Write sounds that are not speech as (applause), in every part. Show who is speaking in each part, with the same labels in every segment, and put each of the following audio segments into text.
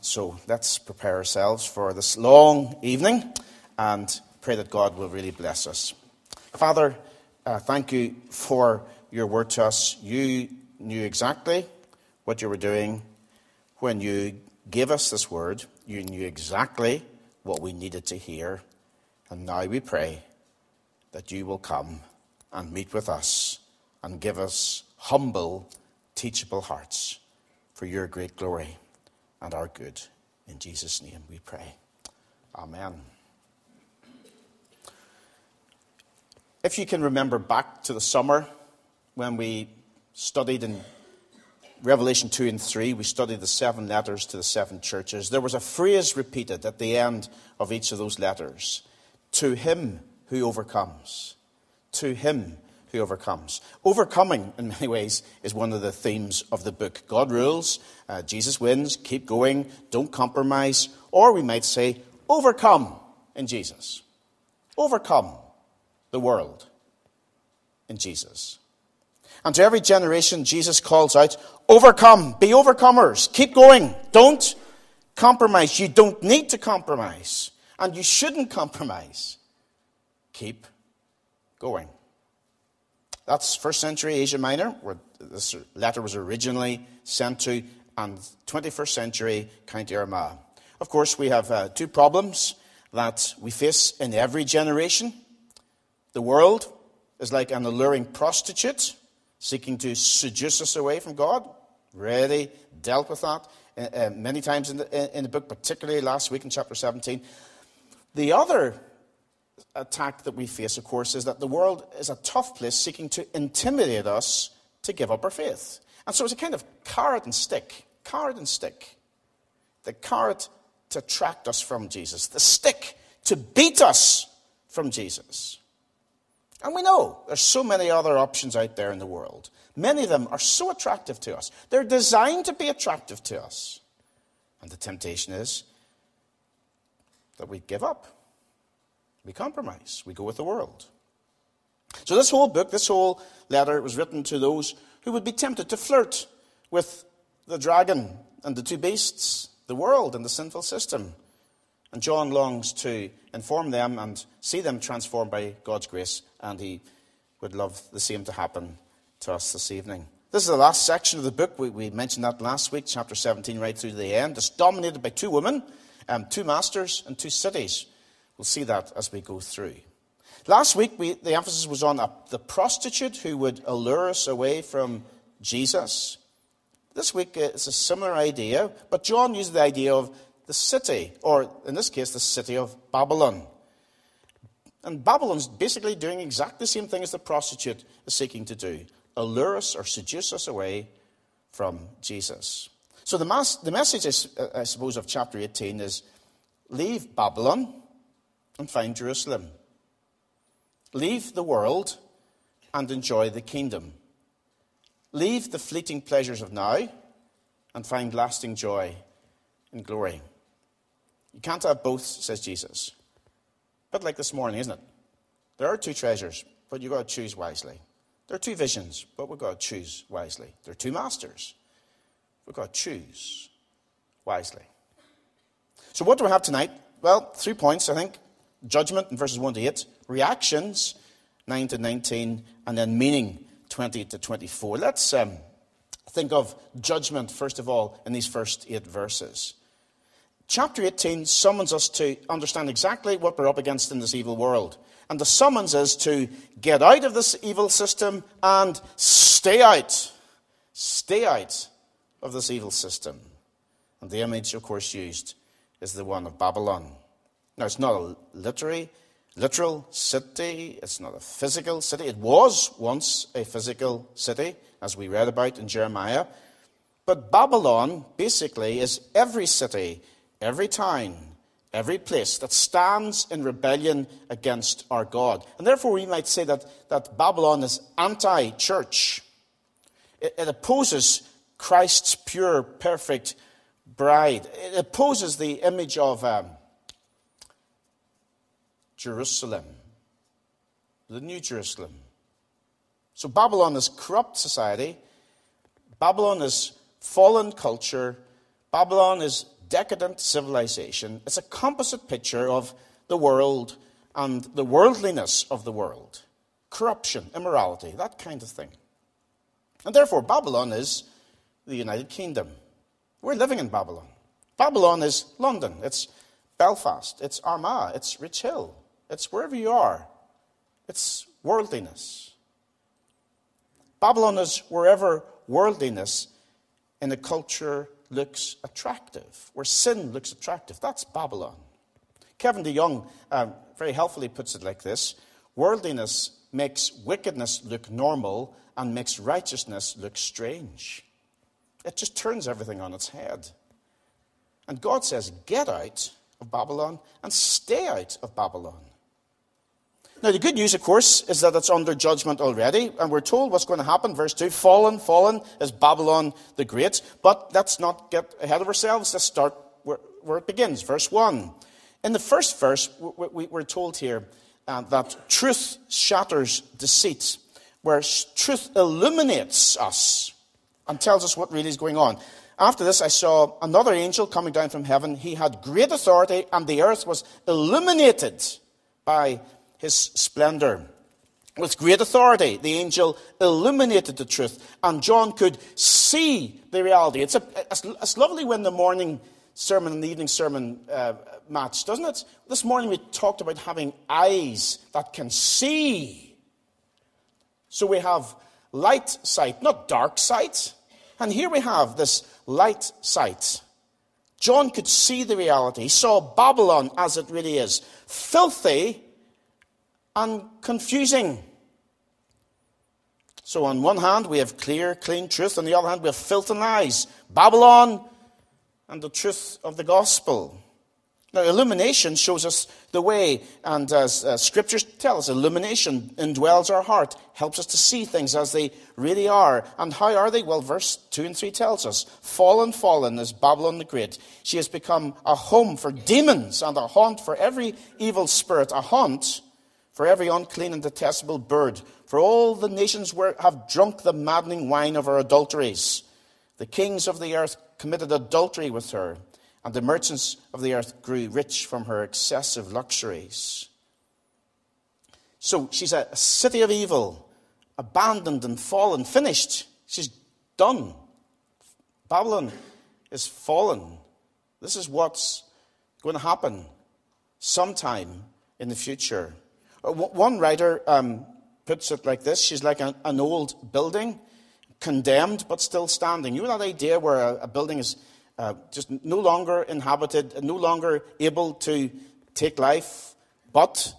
Speaker 1: so let's prepare ourselves for this long evening and pray that God will really bless us. Father, uh, thank you for your word to us. You knew exactly what you were doing when you gave us this word. You knew exactly what we needed to hear. And now we pray that you will come and meet with us and give us humble, teachable hearts for your great glory and our good. In Jesus' name we pray. Amen. If you can remember back to the summer when we studied in Revelation 2 and 3, we studied the seven letters to the seven churches. There was a phrase repeated at the end of each of those letters To him who overcomes. To him who overcomes. Overcoming, in many ways, is one of the themes of the book. God rules, uh, Jesus wins, keep going, don't compromise, or we might say, overcome in Jesus. Overcome the world in Jesus. And to every generation, Jesus calls out, overcome, be overcomers, keep going, don't compromise. You don't need to compromise, and you shouldn't compromise. Keep going. That's first century Asia Minor, where this letter was originally sent to, and 21st century County Armagh. Of course, we have uh, two problems that we face in every generation. The world is like an alluring prostitute seeking to seduce us away from God. Really dealt with that uh, uh, many times in the, in the book, particularly last week in chapter 17. The other attack that we face, of course, is that the world is a tough place seeking to intimidate us to give up our faith. And so it's a kind of carrot and stick. Carrot and stick. The carrot to attract us from Jesus, the stick to beat us from Jesus. And we know there's so many other options out there in the world. Many of them are so attractive to us. They're designed to be attractive to us. And the temptation is that we give up. We compromise. We go with the world. So, this whole book, this whole letter was written to those who would be tempted to flirt with the dragon and the two beasts, the world and the sinful system. And John longs to inform them and see them transformed by God's grace, and he would love the same to happen to us this evening. This is the last section of the book. We, we mentioned that last week, chapter 17, right through to the end. It's dominated by two women, um, two masters, and two cities. We'll see that as we go through. Last week, we, the emphasis was on a, the prostitute who would allure us away from Jesus. This week, uh, it's a similar idea, but John uses the idea of the city, or in this case, the city of Babylon. And Babylon's basically doing exactly the same thing as the prostitute is seeking to do allure us or seduce us away from Jesus. So the, mass, the message, I suppose, of chapter 18 is leave Babylon and find Jerusalem. Leave the world and enjoy the kingdom. Leave the fleeting pleasures of now and find lasting joy and glory. You can't have both, says Jesus. But like this morning, isn't it? There are two treasures, but you've got to choose wisely. There are two visions, but we've got to choose wisely. There are two masters. We've got to choose wisely. So, what do we have tonight? Well, three points, I think judgment in verses 1 to 8, reactions 9 to 19, and then meaning 20 to 24. Let's um, think of judgment, first of all, in these first eight verses. Chapter 18 summons us to understand exactly what we're up against in this evil world. And the summons is to get out of this evil system and stay out. Stay out of this evil system. And the image, of course, used is the one of Babylon. Now, it's not a literary, literal city, it's not a physical city. It was once a physical city, as we read about in Jeremiah. But Babylon basically is every city every town, every place that stands in rebellion against our God. And therefore, we might say that, that Babylon is anti church. It, it, opposes Christ's pure, perfect bride, it opposes the image of um, Jerusalem, the New Jerusalem. So, Babylon is corrupt society. Babylon is fallen culture. Babylon is decadent civilization. It's a composite picture of the world and the worldliness of the world corruption, immorality, that kind of thing. And therefore, Babylon is the United Kingdom. We're living in Babylon. Babylon is London, it's Belfast, it's Armagh, it's Richhill, it's wherever you are. It's worldliness. Babylon is wherever worldliness in a culture looks attractive, where sin looks attractive. That's Babylon. Kevin DeYoung um, very helpfully puts it like this Worldliness makes wickedness look normal and makes righteousness look strange. It just turns everything on its head. And God says, Get out of Babylon and stay out of Babylon. Now, the good news, of course, is that it's under judgment already, and we're told what's going to happen. Verse 2 Fallen, fallen is Babylon the Great. But let's not get ahead of ourselves. Let's start where, where it begins. Verse 1. In the first verse, we, are told here uh, that truth shatters deceit, where truth illuminates us and tells us what really is going on. After this, I saw another angel coming down from heaven. He had great authority, and the earth was illuminated by his splendor. With great authority, the angel illuminated the truth, and John could see the reality. It's, a, it's, it's lovely when the morning sermon and the evening sermon uh, match, doesn't it? This morning we talked about having eyes that can see. So we have light sight, not dark sight. And here we have this light sight. John could see the reality. He saw Babylon as it really is filthy and confusing. So, on one hand, we have clear, clean truth. On the other hand, we have filth and lies. Babylon and the truth of the gospel. Now, illumination shows us the way, and as uh, scriptures tell us, illumination indwells our heart, helps us to see things as they really are. And how are they? Well, verse 2 and 3 tells us Fallen, fallen is Babylon the Great. She has become a home for demons and a haunt for every evil spirit, a haunt for every unclean and detestable bird. For all the nations were, have drunk the maddening wine of her adulteries. The kings of the earth committed adultery with her and the merchants of the earth grew rich from her excessive luxuries. So she's a city of evil, abandoned and fallen, finished. She's done. Babylon is fallen. This is what's going to happen sometime in the future. Uh, one writer um, puts it like this She's like an, an, old building, condemned but still standing. You know that idea where a, a building is uh, just no longer inhabited, no longer able to take life, but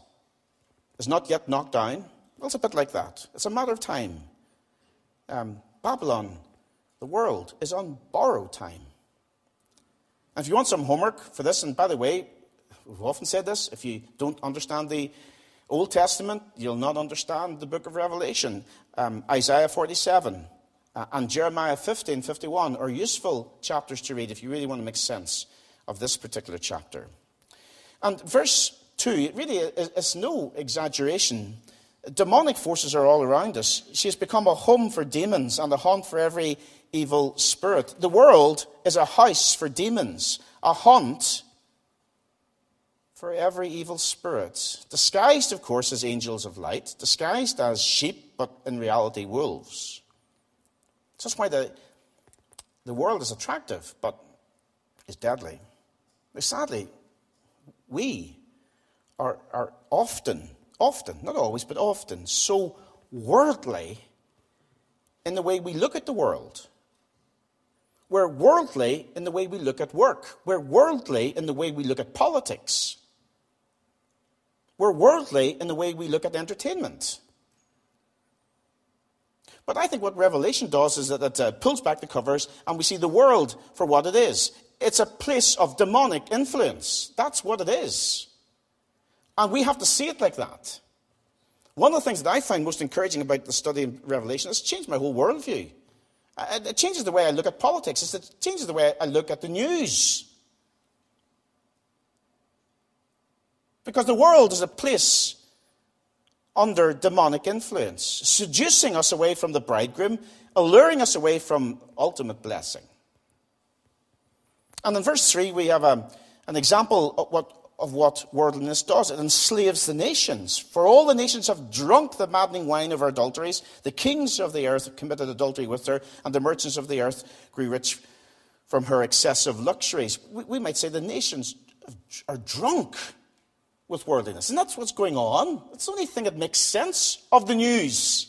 Speaker 1: is not yet knocked down. Well, it's a bit like that. It's a matter of time. Um, Babylon, the world, is on borrowed time. And if you want some homework for this, and by the way, we've often said this if you don't understand the Old Testament, you'll not understand the book of Revelation. Um, Isaiah 47, uh, and Jeremiah 50 51 are useful chapters to read if you really want to make sense of this particular chapter. And verse 2, it really is no exaggeration. Demonic forces are all around us. She has become a home for demons and a haunt for every evil spirit. The world is a house for demons, a haunt for every evil spirit. Disguised, of course, as angels of light, disguised as sheep, but in reality, wolves. That's why the, the world is attractive, but is deadly. But sadly, we are, are often, often, not always, but often, so worldly in the way we look at the world. We're worldly in the way we look at work. We're worldly in the way we look at politics. We're worldly in the way we look at entertainment. But I think what Revelation does is that it uh, pulls back the covers and we see the world for what it is. It's a place of demonic influence. That's what it is. And we have to see it like that. One of the things that I find most encouraging about the study of Revelation is changed my whole worldview. Uh, it changes the way I look at politics. It changes the way I look at the news. Because the world is a place under demonic influence, seducing us away from the bridegroom, alluring us away from ultimate blessing. And in verse 3, we have a, an example of what, of what worldliness does. It enslaves the nations. For all the nations have drunk the maddening wine of her adulteries. The kings of the earth committed adultery with her, and the merchants of the earth grew rich from her excessive luxuries. We, we might say the nations are drunk with worldliness. And that's what's going on. It's the only thing that makes sense of the news.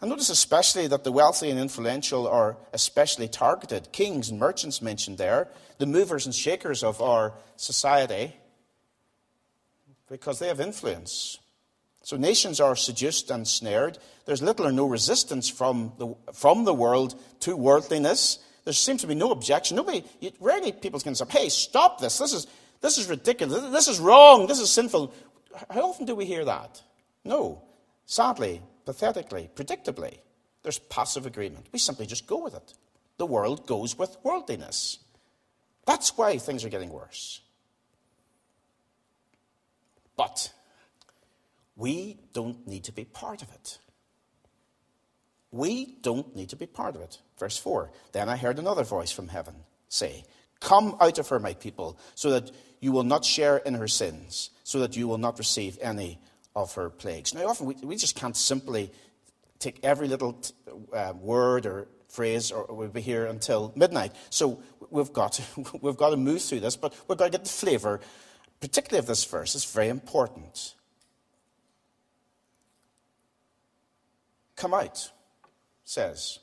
Speaker 1: And notice especially that the wealthy and influential are especially targeted. Kings and merchants mentioned there, the movers and shakers of our society, because they have influence. So nations are seduced and snared. There's little or no resistance from the, from the world to worldliness. There seems to be no objection. Nobody, rarely people can say, hey, stop this. This is, this is ridiculous. This is wrong. This is sinful. How often do we hear that? No. Sadly, pathetically, predictably, there's passive agreement. We simply just go with it. The world goes with worldliness. That's why things are getting worse. But we don't need to be part of it. We don't need to be part of it. Verse 4 Then I heard another voice from heaven say, Come out of her, my people, so that you will not share in her sins, so that you will not receive any of her plagues. Now, often we, we just can't simply take every little uh, word or phrase, or we'll be here until midnight. So we've got, to, (laughs) we've got to move through this, but we've got to get the flavour, particularly of this verse. It's very important. Come out, says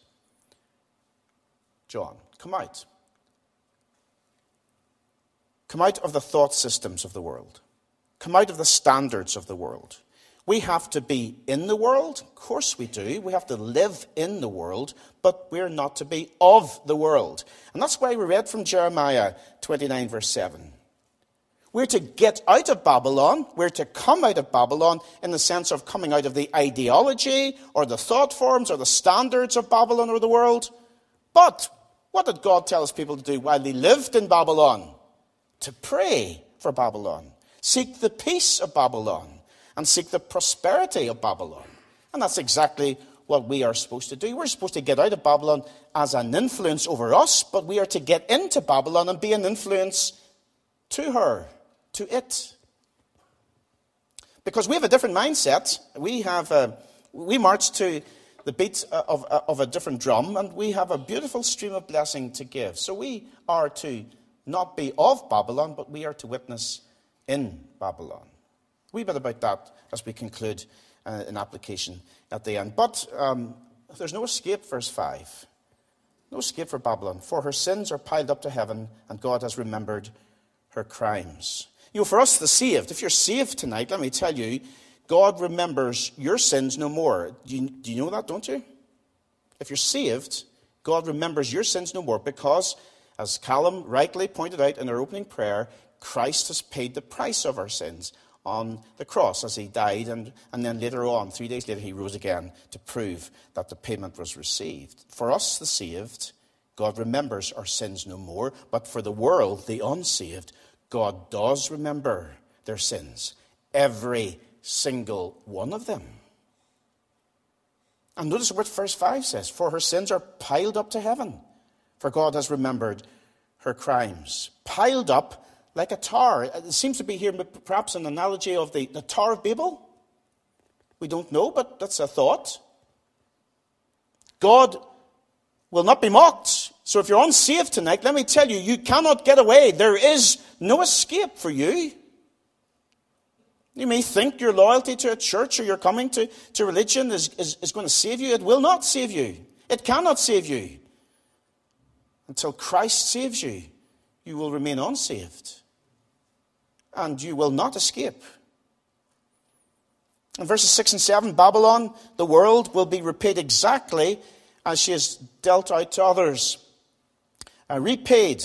Speaker 1: John. Come out. Come out of the thought systems of the world. Come out of the standards of the world. We have to be in the world. Of course we do. We have to live in the world, but we're not to be of the world. And that's why we read from Jeremiah 29, verse 7. We're to get out of Babylon. We're to come out of Babylon in the sense of coming out of the ideology or the thought forms or the standards of Babylon or the world. But what did God tell his people to do while they lived in Babylon? To pray for Babylon. Seek the peace of Babylon and seek the prosperity of Babylon. And that's exactly what we are supposed to do. We're supposed to get out of Babylon as an influence over us, but we are to get into Babylon and be an influence to her, to it. Because we have a different mindset. We have a, we march to the beat of, of a different drum, and we have a beautiful stream of blessing to give. So we are to not be of Babylon, but we are to witness in Babylon wee bit about that as we conclude uh, an application at the end. But um, there's no escape, verse 5. No escape for Babylon, for her sins are piled up to heaven, and God has remembered her crimes. You know, for us, the saved, if you're saved tonight, let me tell you, God remembers your sins no more. Do you, do you know that, don't you? If you're saved, God remembers your sins no more because, as Callum rightly pointed out in our opening prayer, Christ has paid the price of our sins on the cross as he died, and, and then later on, three days later, he rose again to prove that the payment was received. For us, the saved, God remembers our sins no more, but for the world, the unsaved, God does remember their sins, every single one of them. And notice what verse 5 says For her sins are piled up to heaven, for God has remembered her crimes. Piled up like a tower. It seems to be here perhaps an analogy of the, the Tower of Babel. We don't know, but that's a thought. God will not be mocked. So if you're unsaved tonight, let me tell you, you cannot get away. There is no escape for you. You may think your loyalty to a church or your coming to, to religion is, is, is going to save you. It will not save you. It cannot save you. Until Christ saves you, you will remain unsaved and you will not escape. In verses 6 and 7, Babylon, the world, will be repaid exactly as she has dealt out to others. Uh, repaid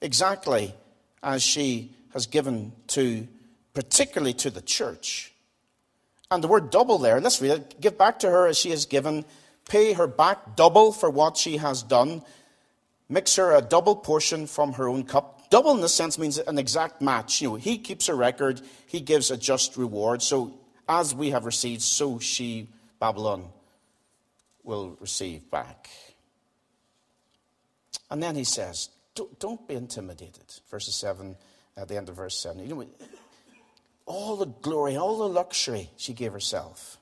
Speaker 1: exactly as she has given to, particularly to the church. And the word double there, let's read it. Give back to her as she has given. Pay her back double for what she has done. Mix her a double portion from her own cup double in this sense means an exact match. You know, he keeps a record, he gives a just reward. So as we have received, so she, Babylon, will receive back. And then he says, don't, don't be intimidated. Verses 7 at the end of verse 7. You know, all the glory, all the luxury she gave herself.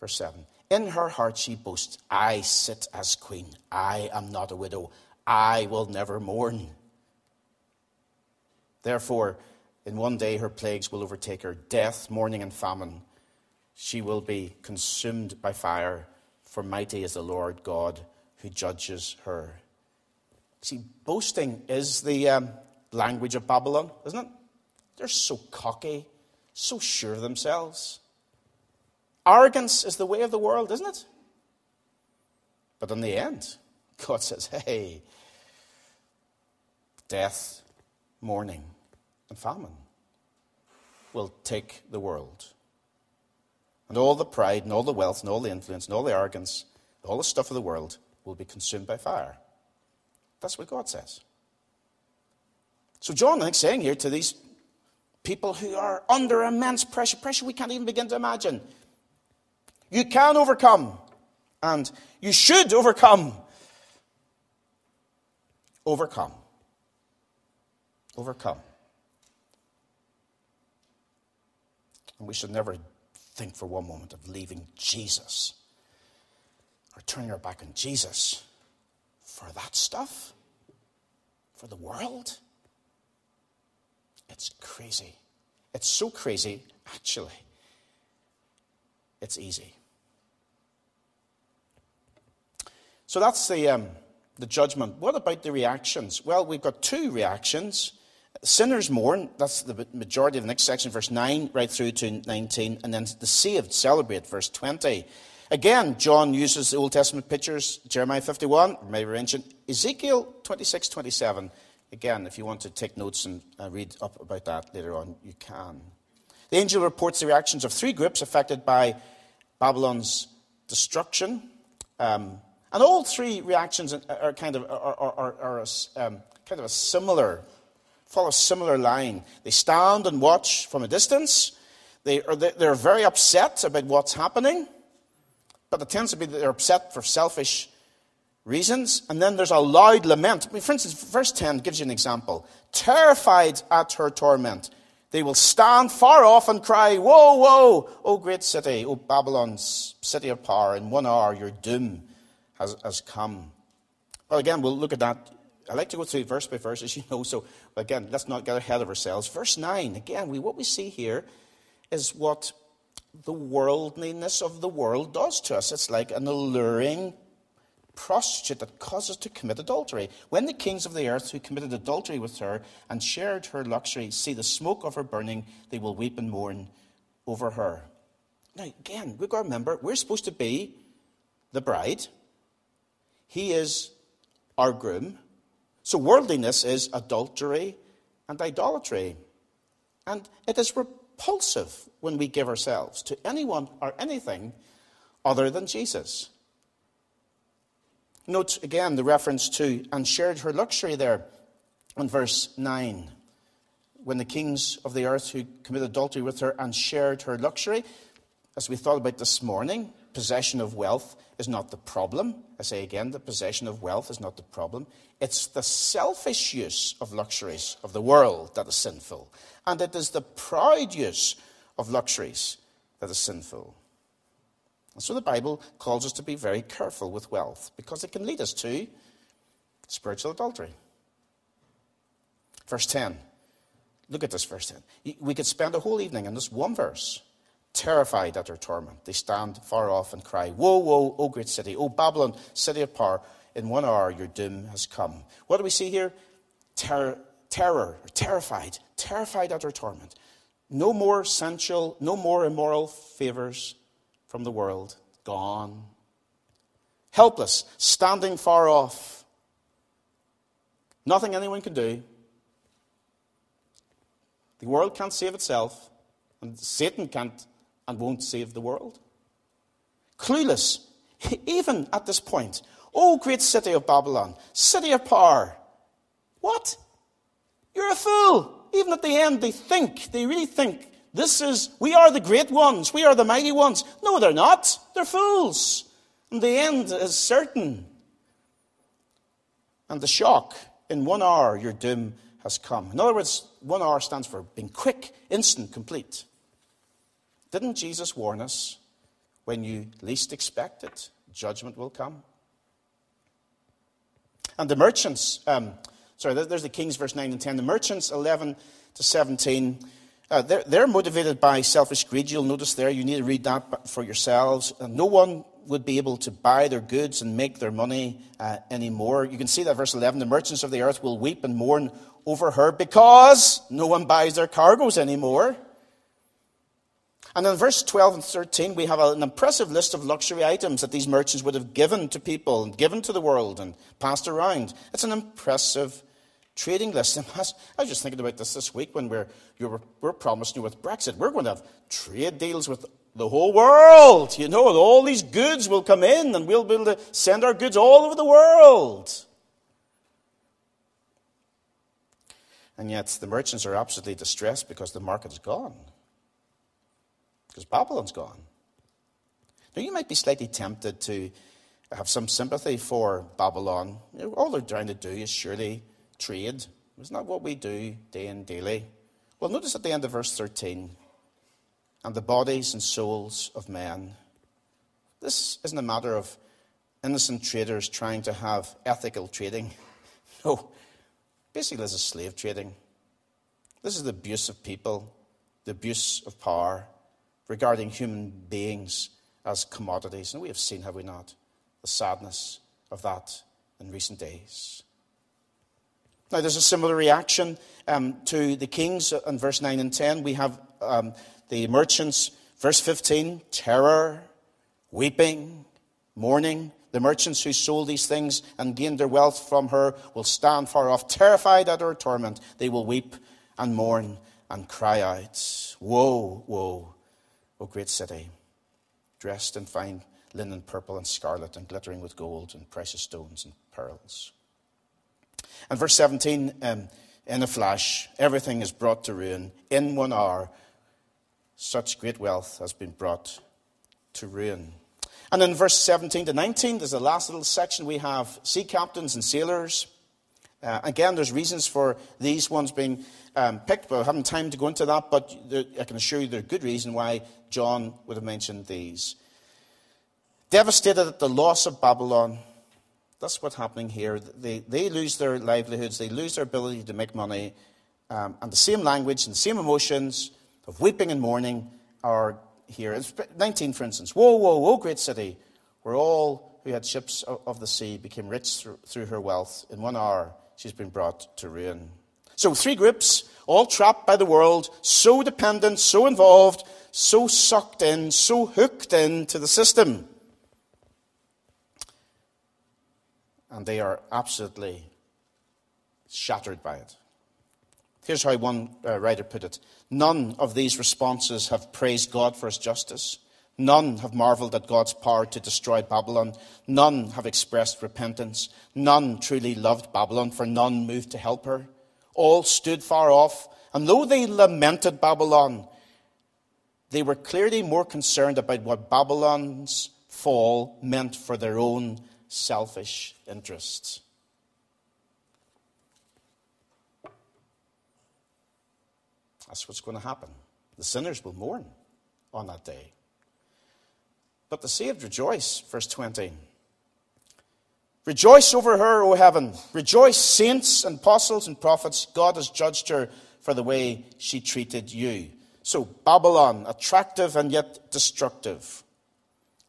Speaker 1: Verse 7. In her heart she boasts, I sit as queen. I am not a widow. I will never mourn. Therefore, in one day her plagues will overtake her death, mourning, and famine. She will be consumed by fire, for mighty is the Lord God who judges her. See, boasting is the um, language of Babylon, isn't it? They're so cocky, so sure of themselves. Arrogance is the way of the world, isn't it? But in the end, (laughs) God says, hey, death, mourning, and famine will take the world. And all the pride, and all the wealth, and all the influence, and all the arrogance, all the stuff of the world will be consumed by fire. That's what God says. So, John, I think, is saying here to these people who are under immense pressure, pressure we can't even begin to imagine, you can overcome, and you should overcome. Overcome. Overcome. And we should never think for one moment of leaving Jesus or turning our back on Jesus for that stuff, for the world. It's crazy. It's so crazy, actually. It's easy. So that's the, um, the judgment. What about the reactions? Well, we've got two reactions. Sinners mourn, that's the majority of the next section, verse 9 right through to 19, and then the saved celebrate, verse 20. Again, John uses the Old Testament pictures, Jeremiah 51, maybe mention Ezekiel 26, 27. Again, if you want to take notes and uh, read up about that later on, you can. The angel reports the reactions of three groups affected by Babylon's destruction. Um, and all three reactions are kind of, are, are, are a, um, kind of a similar, follow a similar line. They stand and watch from a distance. They are, they're very upset about what's happening. But it tends to be that they're upset for selfish reasons. And then there's a loud lament. I mean, for instance, verse 10 gives you an example. Terrified at her torment, they will stand far off and cry, Woe, woe, O great city, O Babylon's city of power. In one hour your doom has, has come. Well, again, we'll look at that. I like to go through verse by verse, as you know. So, again, let's not get ahead of ourselves. Verse 9, again, we, what we see here is what the worldliness of the world does to us. It's like an alluring prostitute that causes us to commit adultery. When the kings of the earth who committed adultery with her and shared her luxury see the smoke of her burning, they will weep and mourn over her. Now, again, we've got to remember we're supposed to be the bride, he is our groom. So, worldliness is adultery and idolatry. And it is repulsive when we give ourselves to anyone or anything other than Jesus. Note again the reference to and shared her luxury there in verse 9. When the kings of the earth who committed adultery with her and shared her luxury, as we thought about this morning, possession of wealth is not the problem. I say again, the possession of wealth is not the problem. It's the selfish use of luxuries of the world that is sinful. And it is the proud use of luxuries that is sinful. And so the Bible calls us to be very careful with wealth because it can lead us to spiritual adultery. Verse 10. Look at this verse 10. We could spend a whole evening in this one verse, terrified at her torment. They stand far off and cry, Woe, woe, O great city, O Babylon, city of power, in one hour your doom has come. What do we see here? Terror, terror, terrified, terrified at her torment. No more sensual, no more immoral favors from the world. Gone. Helpless, standing far off. Nothing anyone can do. The world can't save itself, and Satan can't and won't save the world. Clueless, (laughs) even at this point. Oh, great city of Babylon, city of power. What? You're a fool. Even at the end, they think, they really think, this is, we are the great ones, we are the mighty ones. No, they're not. They're fools. And the end is certain. And the shock, in one hour, your doom has come. In other words, one hour stands for being quick, instant, complete. Didn't Jesus warn us when you least expect it, judgment will come? And the merchants, um, sorry, there's the Kings, verse 9 and 10. The merchants, 11 to 17, uh, they're, they're, motivated by selfish greed. You'll notice there, you need to read that for yourselves. And no one would be able to buy their goods and make their money uh, anymore. You can see that verse 11 the merchants of the earth will weep and mourn over her because no one buys their cargoes anymore. And in verse 12 and 13, we have an impressive list of luxury items that these merchants would have given to people and given to the world and passed around. It's an impressive trading list. I was just thinking about this this week when we're, were, we're promising you with Brexit, we're going to have trade deals with the whole world. You know, all these goods will come in and we'll be able to send our goods all over the world. And yet the merchants are absolutely distressed because the market is gone. Because Babylon's gone. Now, you might be slightly tempted to have some sympathy for Babylon. You know, all they're trying to do is surely trade. Isn't that what we do day in, daily? Well, notice at the end of verse 13 and the bodies and souls of men. This isn't a matter of innocent traders trying to have ethical trading. (laughs) No. Basically, this is slave trading. This is the abuse of people, the abuse of power regarding human beings as commodities. And we have seen, have we not, the sadness of that in recent days. Now, there's a similar reaction um, to the kings in verse 9 and 10. We have um, the merchants, verse 15, terror, weeping, mourning. The merchants who sold these things and gained their wealth from her will stand far off, terrified at her torment. They will weep and mourn and cry out, Woe, woe, O great city, dressed in fine linen, purple and scarlet, and glittering with gold and precious stones and pearls. And verse 17, um, in a flash, everything is brought to ruin. In one hour, such great wealth has been brought to ruin. And in verse 17 to 19, there's the last little section. We have sea captains and sailors. Uh, again, there's reasons for these ones being um, picked, but I haven't time to go into that. But I can assure you there's a good reason why John would have mentioned these. Devastated at the loss of Babylon. That's what's happening here. They, they lose their livelihoods, they lose their ability to make money. Um, and the same language and the same emotions of weeping and mourning are here. It's 19, for instance. Whoa, whoa, whoa, great city, where all who had ships of the sea became rich through her wealth. In one hour, she's been brought to ruin. So, three groups, all trapped by the world, so dependent, so involved, so sucked in, so hooked in to the system. And they are absolutely shattered by it. Here's how one uh, writer put it None of these responses have praised God for his justice. None have marveled at God's power to destroy Babylon. None have expressed repentance. None truly loved Babylon, for none moved to help her. All stood far off, and though they lamented Babylon, they were clearly more concerned about what Babylon's fall meant for their own selfish interests. That's what's going to happen. The sinners will mourn on that day. But the saved rejoice, verse 20. Rejoice over her, O heaven. Rejoice, saints and apostles and prophets. God has judged her for the way she treated you. So, Babylon, attractive and yet destructive.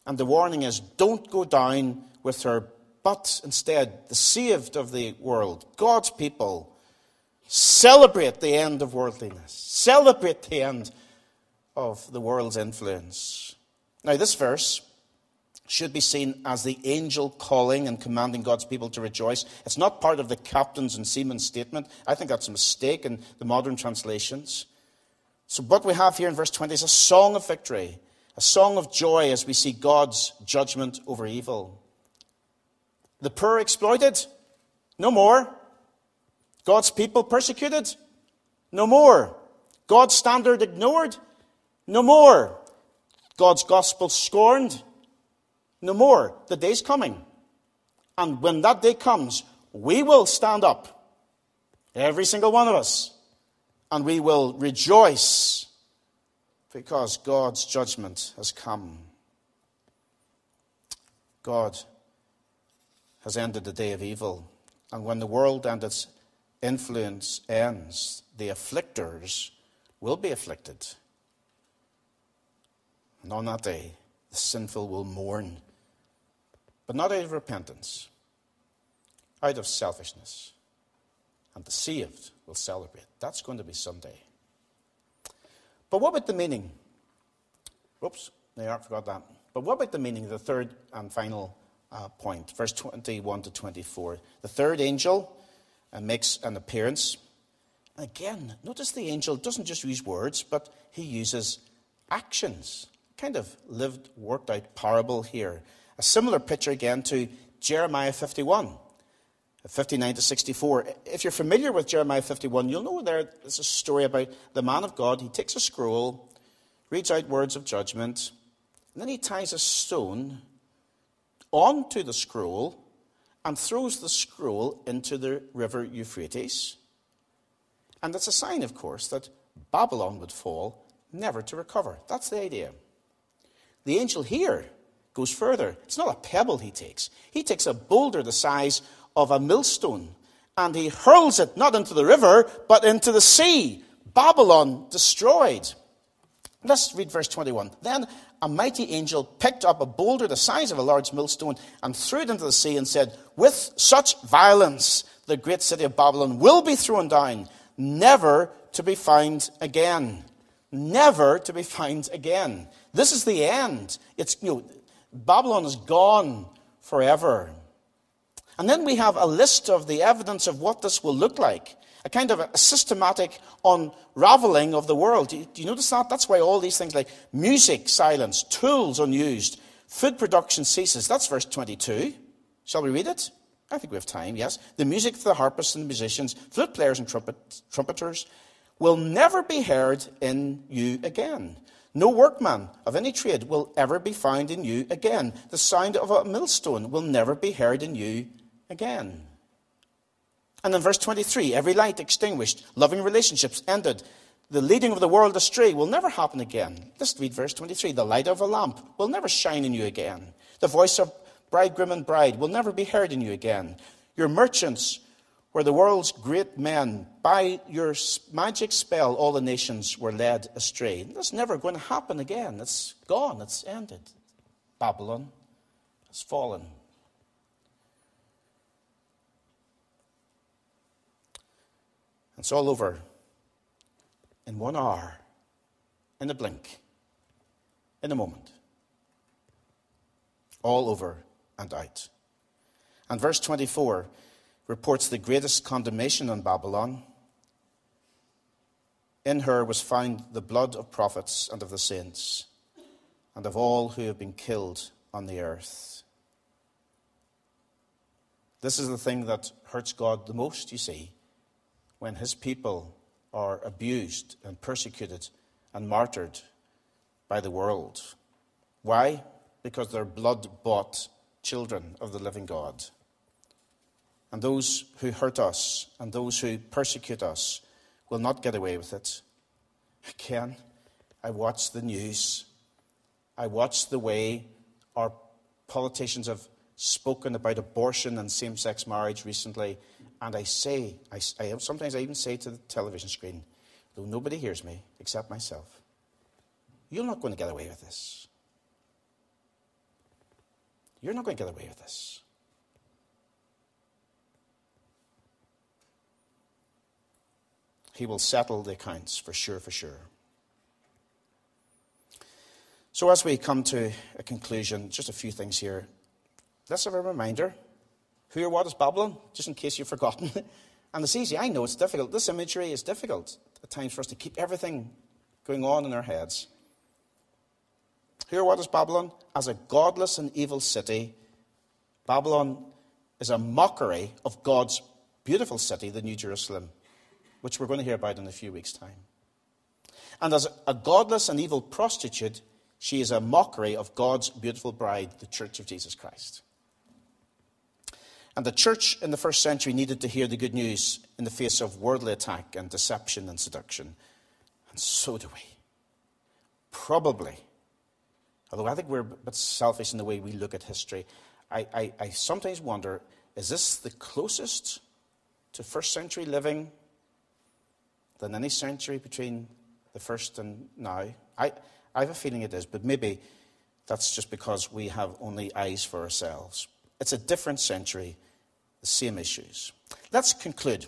Speaker 1: And the warning is don't go down with her, but instead, the saved of the world, God's people, Celebrate the end of worldliness. Celebrate the end of the world's influence. Now, this verse should be seen as the angel calling and commanding God's people to rejoice. It's not part of the captain's and seaman's statement. I think that's a mistake in the modern translations. So, what we have here in verse 20 is a song of victory, a song of joy as we see God's judgment over evil. The poor exploited? No more. God's people persecuted? No more. God's standard ignored? No more. God's gospel scorned? No more. The day's coming. And when that day comes, we will stand up, every single one of us, and we will rejoice because God's judgment has come. God has ended the day of evil. And when the world and its influence ends, the afflictors will be afflicted. And on that day, the sinful will mourn, but not out of repentance, out of selfishness. And the saved will celebrate. That's going to be Sunday. But what about the meaning? Oops, I forgot that. But what about the meaning, the third and final uh, point, verse 21 to 24? The third angel uh, makes an appearance. And again, notice the angel doesn't just use words, but he uses actions. Kind of lived, worked out parable here. A similar picture again to Jeremiah 51. 59 to 64. If you're familiar with Jeremiah 51, you'll know there's a story about the man of God. He takes a scroll, reads out words of judgment, and then he ties a stone onto the scroll and throws the scroll into the river Euphrates. And that's a sign, of course, that Babylon would fall, never to recover. That's the idea. The angel here goes further. It's not a pebble he takes, he takes a boulder the size of a millstone and he hurls it not into the river, but into the sea. Babylon destroyed. Let's read verse 21. Then a mighty angel picked up a boulder the size of a large millstone and threw it into the sea and said, With such violence, the great city of Babylon will be thrown down, never to be found again. Never to be found again. This is the end. It's, you know, Babylon is gone forever. And then we have a list of the evidence of what this will look like a kind of a systematic unraveling of the world. Do you, do you notice that? That's why all these things like music silence, tools unused, food production ceases. That's verse 22. Shall we read it? I think we have time, yes. The music of the harpists and musicians, flute players and trumpet, trumpeters will never be heard in you again. No workman of any trade will ever be found in you again. The sound of a millstone will never be heard in you again. And in verse 23, every light extinguished, loving relationships ended, the leading of the world astray will never happen again. Let's read verse 23. The light of a lamp will never shine in you again. The voice of bridegroom and bride will never be heard in you again. Your merchants were the world's great men. By your magic spell, all the nations were led astray. That's never going to happen again. It's gone, it's ended. Babylon has fallen. It's all over in one hour, in a blink, in a moment. All over and out. And verse 24 reports the greatest condemnation on Babylon. In her was found the blood of prophets and of the saints, and of all who have been killed on the earth. This is the thing that hurts God the most, you see when his people are abused and persecuted and martyred by the world. Why? Because they're blood bought children of the living God. And those who hurt us and those who persecute us will not get away with it. Again, I watch the news. I watch the way our politicians have spoken about abortion and same sex marriage recently. And I say, I, I, sometimes I even say to the television screen, though nobody hears me except myself, you're not going to get away with this. You're not going to get away with this. He will settle the accounts for sure, for sure. So, as we come to a conclusion, just a few things here. Let's have a reminder who or what is Babylon, just in case you've forgotten. (laughs) and it's easy. I know it's difficult. This imagery is difficult at times for us to keep everything going on in our heads. Who or what is Babylon? As a godless and evil city, Babylon is a mockery of God's beautiful city, the New Jerusalem, which we're going to hear about in a few weeks' time. And as a godless and evil prostitute, she is a mockery of God's beautiful bride, the Church of Jesus Christ. And the church in the first century needed to hear the good news in the face of worldly attack and deception and seduction. And so do we. Probably. Although I think we're a bit selfish in the way we look at history, I, I, I sometimes wonder is this the closest to first century living than any century between the first and now? I, I have a feeling it is, but maybe that's just because we have only eyes for ourselves. It's a different century, the same issues. Let's conclude.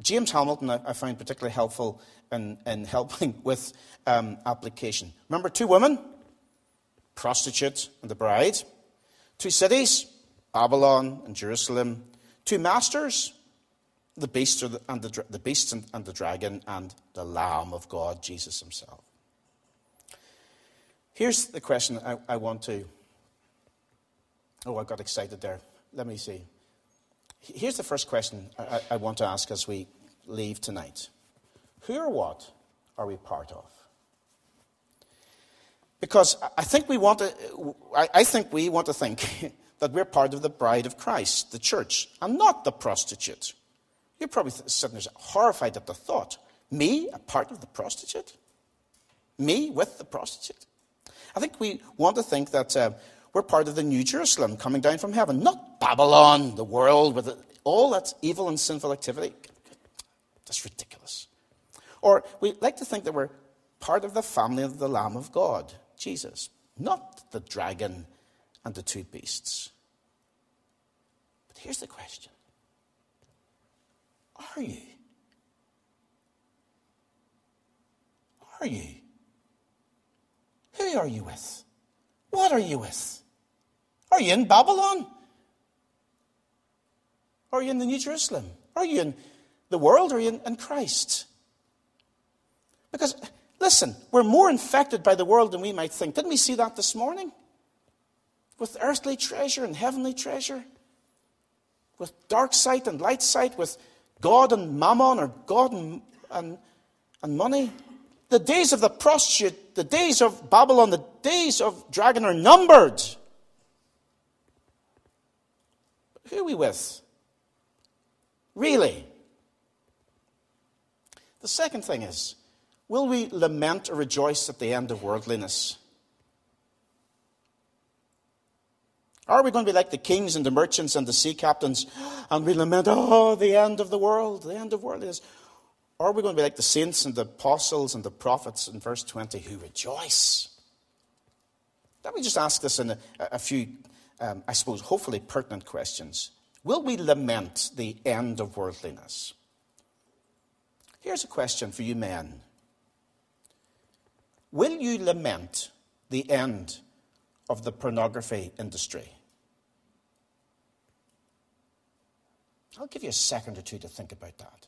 Speaker 1: James Hamilton, I find particularly helpful in, in (laughs) helping with um, application. Remember two women, prostitute and the bride, two cities, Babylon and Jerusalem, two masters, the beast, and the, the beast and the dragon, and the Lamb of God, Jesus himself. Here's the question I, I want to. Oh, I got excited there. Let me see. Here's the first question I, I want to ask as we leave tonight Who or what are we part of? Because I think we want to, I think we want to think (laughs) that we're part of the bride of Christ, the church, and not the prostitute. You're probably sitting there horrified at the thought. Me, a part of the prostitute? Me with the prostitute? I think we want to think that uh, we're part of the New Jerusalem coming down from heaven, not Babylon, the world with all that evil and sinful activity. That's ridiculous. Or we like to think that we're part of the family of the Lamb of God, Jesus, not the dragon and the two beasts. But here's the question Are you? Are you? Who are you with? What are you with? Are you in Babylon? Are you in the New Jerusalem? Are you in the world are you in, in Christ? Because, listen, we're more infected by the world than we might think. Didn't we see that this morning? With earthly treasure and heavenly treasure? With dark sight and light sight? With God and mammon or God and, and, and money? The days of the prostitute, the days of Babylon, the days of dragon are numbered. Who are we with? Really? The second thing is will we lament or rejoice at the end of worldliness? Are we going to be like the kings and the merchants and the sea captains and we lament, oh, the end of the world, the end of worldliness? Or are we going to be like the saints and the apostles and the prophets in verse 20 who rejoice? Let me just ask this in a, a few, um, I suppose, hopefully pertinent questions. Will we lament the end of worldliness? Here's a question for you men Will you lament the end of the pornography industry? I'll give you a second or two to think about that.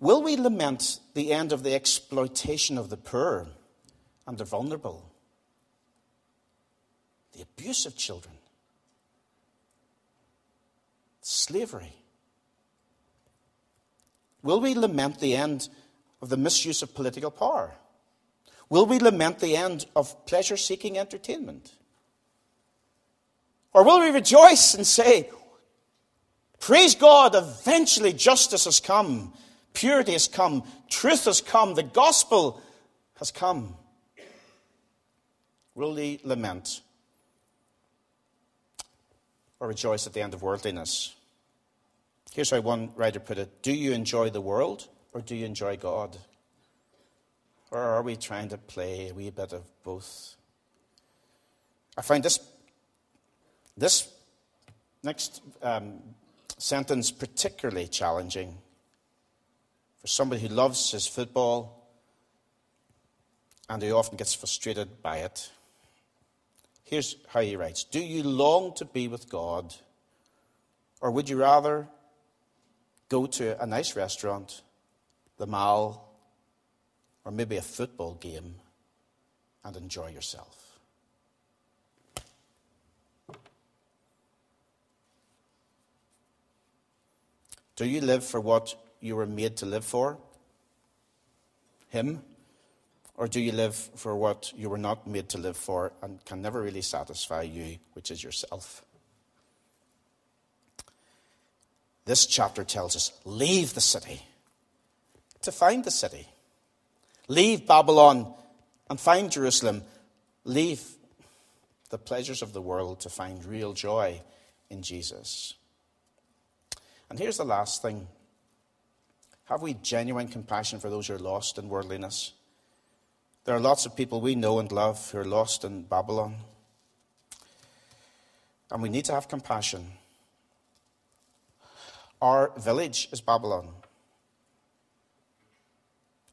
Speaker 1: Will we lament the end of the exploitation of the poor and the vulnerable? The abuse of children? Slavery? Will we lament the end of the misuse of political power? Will we lament the end of pleasure seeking entertainment? Or will we rejoice and say, Praise God, eventually justice has come Purity has come. Truth has come. The gospel has come. Will we lament or rejoice at the end of worldliness? Here's how one writer put it Do you enjoy the world or do you enjoy God? Or are we trying to play a wee bit of both? I find this, this next um, sentence particularly challenging for somebody who loves his football and who often gets frustrated by it. Here's how he writes Do you long to be with God, or would you rather go to a nice restaurant, the mall, or maybe a football game and enjoy yourself? Do you live for what you were made to live for? Him? Or do you live for what you were not made to live for and can never really satisfy you, which is yourself? This chapter tells us leave the city to find the city. Leave Babylon and find Jerusalem. Leave the pleasures of the world to find real joy in Jesus. And here's the last thing Have we genuine compassion for those who are lost in worldliness? There are lots of people we know and love who are lost in Babylon. And we need to have compassion. Our village is Babylon.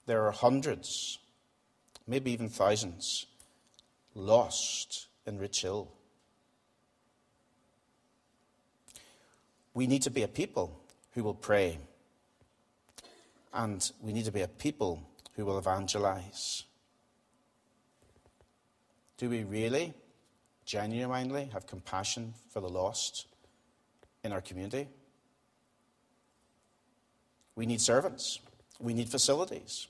Speaker 1: There are hundreds, maybe even thousands, lost in Richhill. We need to be a people who will pray. And we need to be a people who will evangelize. Do we really, genuinely have compassion for the lost in our community? We need servants. We need facilities.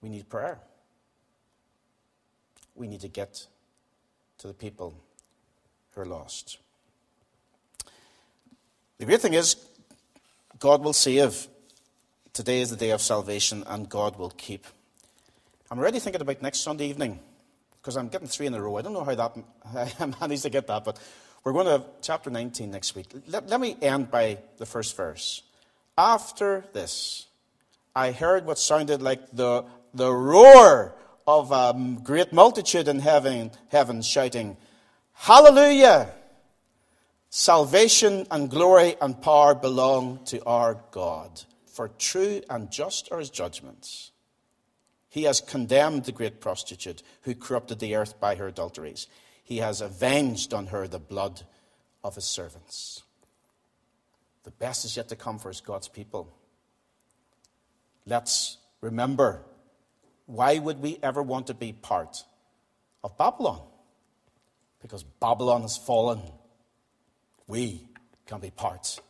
Speaker 1: We need prayer. We need to get to the people who are lost. The great thing is, God will save. Today is the day of salvation, and God will keep. I'm already thinking about next Sunday evening because I'm getting three in a row. I don't know how that (laughs) I managed to get that, but we're going to chapter 19 next week. Let, let me end by the first verse. After this, I heard what sounded like the, the roar of a great multitude in heaven, heaven shouting, Hallelujah! Salvation and glory and power belong to our God, for true and just are his judgments. He has condemned the great prostitute who corrupted the earth by her adulteries. He has avenged on her the blood of his servants. The best is yet to come for his God's people. Let's remember why would we ever want to be part of Babylon? Because Babylon has fallen. We can be part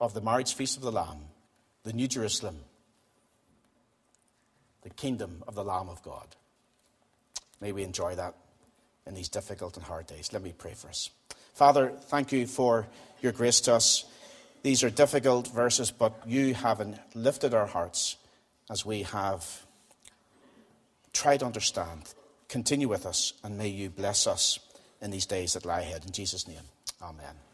Speaker 1: of the marriage feast of the Lamb, the New Jerusalem, the kingdom of the Lamb of God. May we enjoy that in these difficult and hard days. Let me pray for us. Father, thank you for your grace to us. These are difficult verses, but you have lifted our hearts as we have tried to understand. Continue with us, and may you bless us in these days that lie ahead. In Jesus' name, amen.